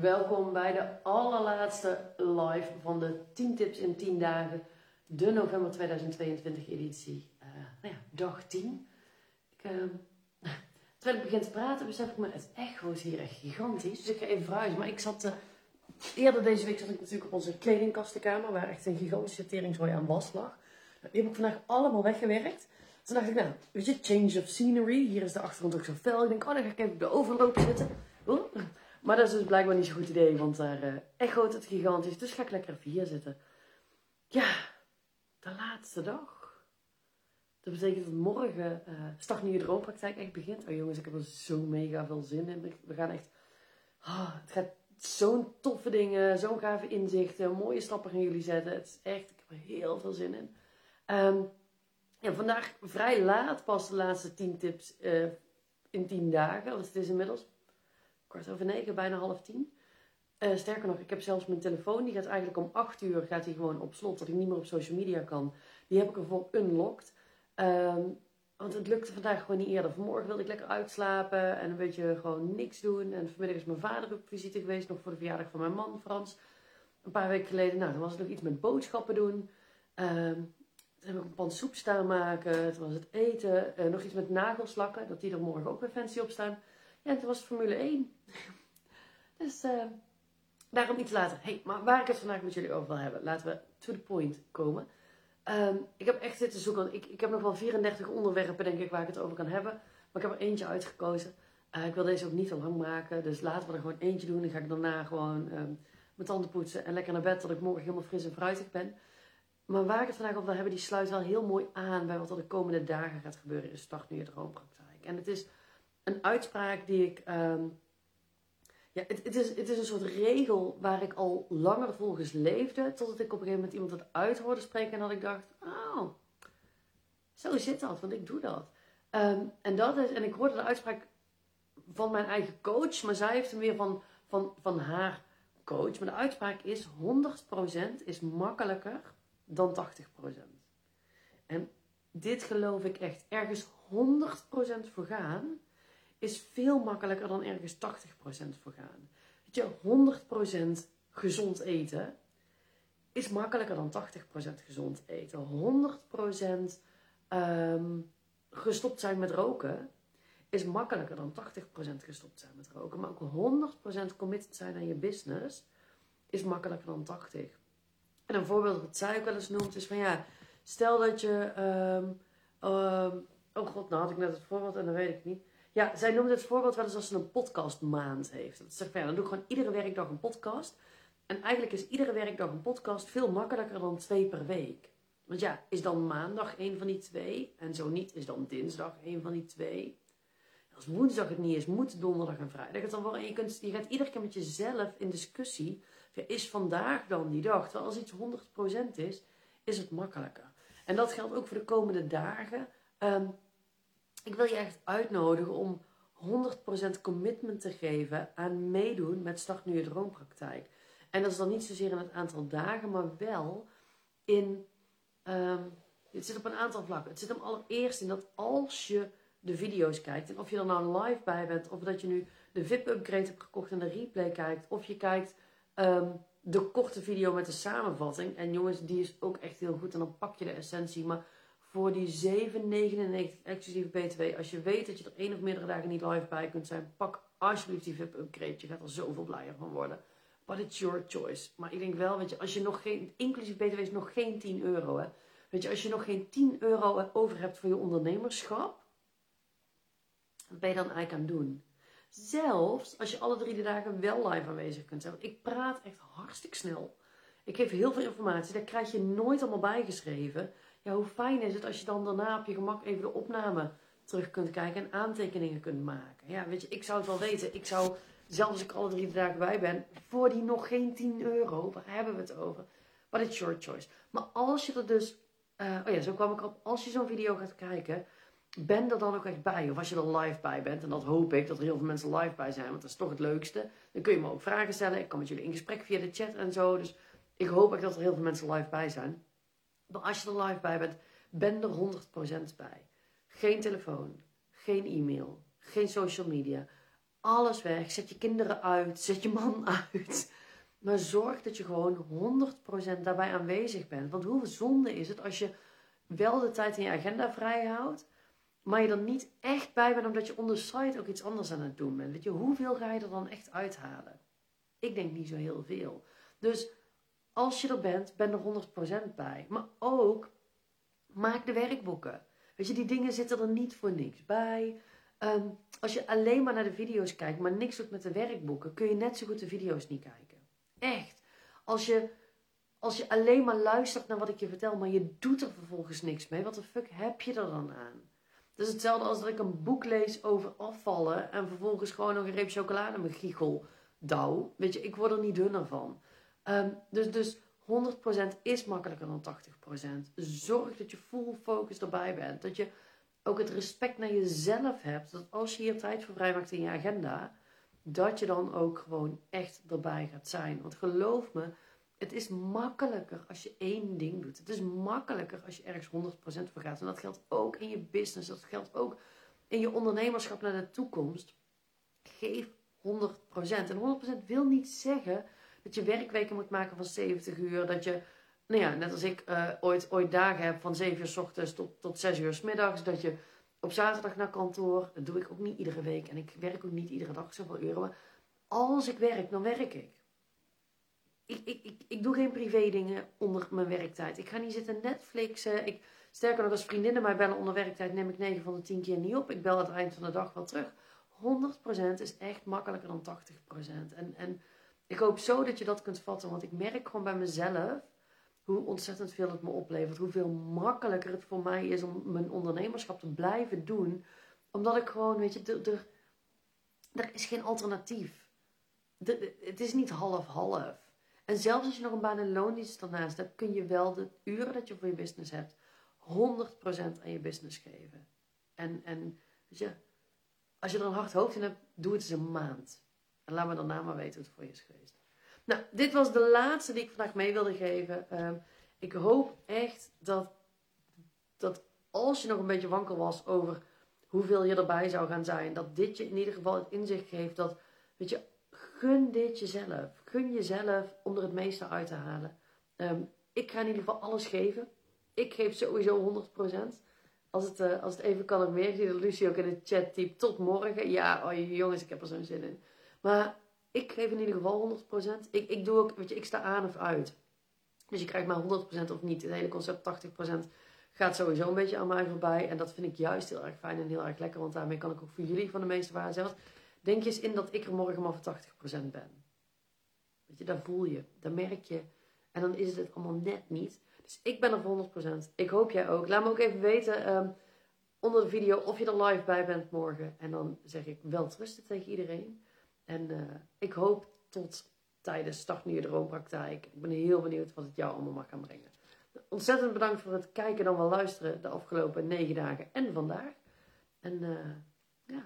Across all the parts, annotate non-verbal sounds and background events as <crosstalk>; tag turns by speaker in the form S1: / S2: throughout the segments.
S1: Welkom bij de allerlaatste live van de 10 tips in 10 dagen, de november 2022 editie. Uh, nou ja, dag 10. Ik, uh, <laughs> terwijl ik begin te praten besef ik me, het echo is hier echt gigantisch. Dus ik ga even verhuizen. Maar ik zat, uh, eerder deze week zat ik natuurlijk op onze kledingkastenkamer, waar echt een gigantische teringzooi aan was lag. Die heb ik vandaag allemaal weggewerkt. Toen dacht ik, nou, weet je, change of scenery. Hier is de achtergrond ook zo fel. Ik denk, oh, dan ga ik even op de overloop zitten. Oeh. Maar dat is dus blijkbaar niet zo'n goed idee, want daar uh, echoot het gigantisch. Dus ga ik lekker even hier zitten. Ja, de laatste dag. Dat betekent dat morgen uh, start nu je droompraktijk echt begint. Oh jongens, ik heb er zo mega veel zin in. We gaan echt... Oh, het gaat zo'n toffe dingen, zo'n gave inzichten, mooie stappen gaan jullie zetten. Het is echt, ik heb er heel veel zin in. Um, ja, vandaag vrij laat pas de laatste 10 tips uh, in 10 dagen. Want het is inmiddels kwart over negen, bijna half tien. Uh, sterker nog, ik heb zelfs mijn telefoon, die gaat eigenlijk om 8 uur gaat die gewoon op slot, dat ik niet meer op social media kan. Die heb ik ervoor unlocked. Um, want het lukte vandaag gewoon niet eerder. Vanmorgen wilde ik lekker uitslapen en een beetje gewoon niks doen. En vanmiddag is mijn vader op visite geweest, nog voor de verjaardag van mijn man Frans. Een paar weken geleden, nou, dan was het nog iets met boodschappen doen. Um, toen heb ik een pan soep staan maken. Toen was het eten. Uh, nog iets met nagelslakken. Dat die er morgen ook weer fancy op staan. En toen was Formule 1. <laughs> dus uh, daarom iets later. hey, maar waar ik het vandaag met jullie over wil hebben. Laten we to the point komen. Um, ik heb echt zitten zoeken. Ik, ik heb nog wel 34 onderwerpen denk ik waar ik het over kan hebben. Maar ik heb er eentje uitgekozen. Uh, ik wil deze ook niet te lang maken. Dus laten we er gewoon eentje doen. Dan ga ik daarna gewoon um, mijn tanden poetsen. En lekker naar bed. Dat ik morgen helemaal fris en fruitig ben. Maar waar ik het vandaag over wil hebben, die sluit wel heel mooi aan bij wat er de komende dagen gaat gebeuren in Start Nu Je Droompraktijk. En het is een uitspraak die ik. Um, ja, het, het, is, het is een soort regel waar ik al langer volgens leefde. Totdat ik op een gegeven moment iemand het uit hoorde spreken en dat ik dacht: Oh, zo zit dat, want ik doe dat. Um, en dat is, en ik hoorde de uitspraak van mijn eigen coach, maar zij heeft hem weer van, van, van haar coach. Maar de uitspraak is: 100% is makkelijker dan 80%. En dit geloof ik echt. Ergens 100% voor gaan is veel makkelijker dan ergens 80% voor gaan. Weet je, 100% gezond eten is makkelijker dan 80% gezond eten. 100% um, gestopt zijn met roken is makkelijker dan 80% gestopt zijn met roken. Maar ook 100% committed zijn aan je business is makkelijker dan 80%. En een voorbeeld wat zij ook wel eens noemt is van ja, stel dat je, um, um, oh god, nou had ik net het voorbeeld en dan weet ik niet. Ja, zij noemt het voorbeeld wel eens als ze een podcastmaand heeft. Dat zegt van dan doe ik gewoon iedere werkdag een podcast. En eigenlijk is iedere werkdag een podcast veel makkelijker dan twee per week. Want ja, is dan maandag een van die twee? En zo niet, is dan dinsdag een van die twee? Als woensdag het niet is, moet donderdag en vrijdag het dan worden. En je, kunt, je gaat iedere keer met jezelf in discussie is vandaag dan die dag? Terwijl als iets 100% is, is het makkelijker. En dat geldt ook voor de komende dagen. Um, ik wil je echt uitnodigen om 100% commitment te geven aan meedoen met Start Nu Je Droompraktijk. En dat is dan niet zozeer in het aantal dagen, maar wel in. Um, het zit op een aantal vlakken. Het zit hem allereerst in dat als je de video's kijkt, en of je er nou live bij bent, of dat je nu de VIP-upgrade hebt gekocht en de replay kijkt, of je kijkt um, de korte video met de samenvatting. En jongens, die is ook echt heel goed. En dan pak je de essentie. Maar voor die 7,99 exclusieve BTW, als je weet dat je er één of meerdere dagen niet live bij kunt zijn, pak alsjeblieft die VIP-upgrade. Je gaat er zoveel blijer van worden. But it's your choice. Maar ik denk wel, weet je, als je nog geen, inclusief BTW is nog geen 10 euro, hè. Weet je, als je nog geen 10 euro over hebt voor je ondernemerschap, wat ben je dan eigenlijk aan het doen? Zelfs als je alle drie de dagen wel live aanwezig kunt zijn. Ik praat echt hartstikke snel. Ik geef heel veel informatie. Daar krijg je nooit allemaal bijgeschreven. Ja, hoe fijn is het als je dan daarna op je gemak even de opname terug kunt kijken en aantekeningen kunt maken. Ja, weet je, ik zou het wel weten. Ik zou, zelfs als ik alle drie dagen bij ben, voor die nog geen 10 euro, waar hebben we het over? But it's your choice. Maar als je er dus, uh, oh ja, zo kwam ik op, als je zo'n video gaat kijken, ben er dan ook echt bij. Of als je er live bij bent, en dat hoop ik, dat er heel veel mensen live bij zijn, want dat is toch het leukste. Dan kun je me ook vragen stellen. Ik kan met jullie in gesprek via de chat en zo. Dus ik hoop echt dat er heel veel mensen live bij zijn. Als je er live bij bent, ben er 100% bij. Geen telefoon, geen e-mail, geen social media. alles weg. Zet je kinderen uit. Zet je man <laughs> uit. Maar zorg dat je gewoon 100% daarbij aanwezig bent. Want hoe zonde is het als je wel de tijd in je agenda vrijhoudt, maar je er niet echt bij bent omdat je on the ook iets anders aan het doen bent. Weet je, hoeveel ga je er dan echt uithalen? Ik denk niet zo heel veel. Dus als je er bent, ben er 100% bij. Maar ook, maak de werkboeken. Weet je, die dingen zitten er niet voor niks bij. Ehm, als je alleen maar naar de video's kijkt, maar niks doet met de werkboeken, kun je net zo goed de video's niet kijken. Echt. Als je, als je alleen maar luistert naar wat ik je vertel, maar je doet er vervolgens niks mee, wat de fuck heb je er dan aan? Het is hetzelfde als dat ik een boek lees over afvallen en vervolgens gewoon nog een reep chocolade met giegel douw. Weet je, ik word er niet dunner van. Um, dus, dus 100% is makkelijker dan 80%. Zorg dat je full focus erbij bent. Dat je ook het respect naar jezelf hebt. Dat als je hier tijd voor vrijmaakt in je agenda, dat je dan ook gewoon echt erbij gaat zijn. Want geloof me, het is makkelijker als je één ding doet. Het is makkelijker als je ergens 100% voor gaat. En dat geldt ook in je business. Dat geldt ook in je ondernemerschap naar de toekomst. Geef 100%. En 100% wil niet zeggen dat je werkweken moet maken van 70 uur. Dat je, nou ja, net als ik uh, ooit, ooit dagen heb van 7 uur s ochtends tot, tot 6 uur s middags. Dat je op zaterdag naar kantoor. Dat doe ik ook niet iedere week. En ik werk ook niet iedere dag zoveel uren. Maar als ik werk, dan werk ik. Ik, ik, ik, ik doe geen privé dingen onder mijn werktijd. Ik ga niet zitten Netflixen. Ik, sterker nog, als vriendinnen mij bellen onder werktijd, neem ik 9 van de 10 keer niet op. Ik bel het eind van de dag wel terug. 100% is echt makkelijker dan 80%. En, en ik hoop zo dat je dat kunt vatten. Want ik merk gewoon bij mezelf hoe ontzettend veel het me oplevert. Hoeveel makkelijker het voor mij is om mijn ondernemerschap te blijven doen. Omdat ik gewoon, weet je, er, is geen alternatief. het is niet half-half. En zelfs als je nog een baan en loondienst daarnaast hebt, kun je wel de uren dat je voor je business hebt, 100% aan je business geven. En, en weet je, als je er een hard hoofd in hebt, doe het eens een maand. Laat me daarna maar weten hoe het voor je is geweest. Nou, dit was de laatste die ik vandaag mee wilde geven. Ehm, ik hoop echt dat, dat als je nog een beetje wankel was over hoeveel je erbij zou gaan zijn, dat dit je in ieder geval het inzicht geeft dat, weet je, gun dit jezelf. Gun jezelf om er het meeste uit te halen. Ehm, ik ga in ieder geval alles geven. Ik geef sowieso 100%. Als het, uh, als het even kan ik meer. Zie Lucie ook in de chat typt tot morgen. Ja, oh, jongens, ik heb er zo'n zin in. Maar ik geef in ieder geval 100%. Ik, ik doe ook, weet je, ik sta aan of uit. Dus je krijgt maar 100% of niet. Het hele concept 80% gaat sowieso een beetje aan mij voorbij. En dat vind ik juist heel erg fijn en heel erg lekker. Want daarmee kan ik ook voor jullie van de meeste waarde zelf. Denk je eens in dat ik er morgen maar voor 80% ben. Weet je, daar voel je. Daar merk je. En dan is het allemaal net niet. Dus ik ben er voor 100%. Ik hoop jij ook. Laat me ook even weten ehm, onder de video of je er live bij bent morgen. En dan zeg ik wel trusten tegen iedereen. En uh, ik hoop tot tijdens Start Nu Droompraktijk. Ik ben heel benieuwd wat het jou allemaal mag gaan brengen. Ontzettend bedankt voor het kijken en wel luisteren de afgelopen negen dagen en vandaag. En uh, ja,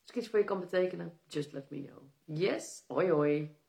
S1: als ik iets voor je kan betekenen, just let me know. Yes, hoi hoi.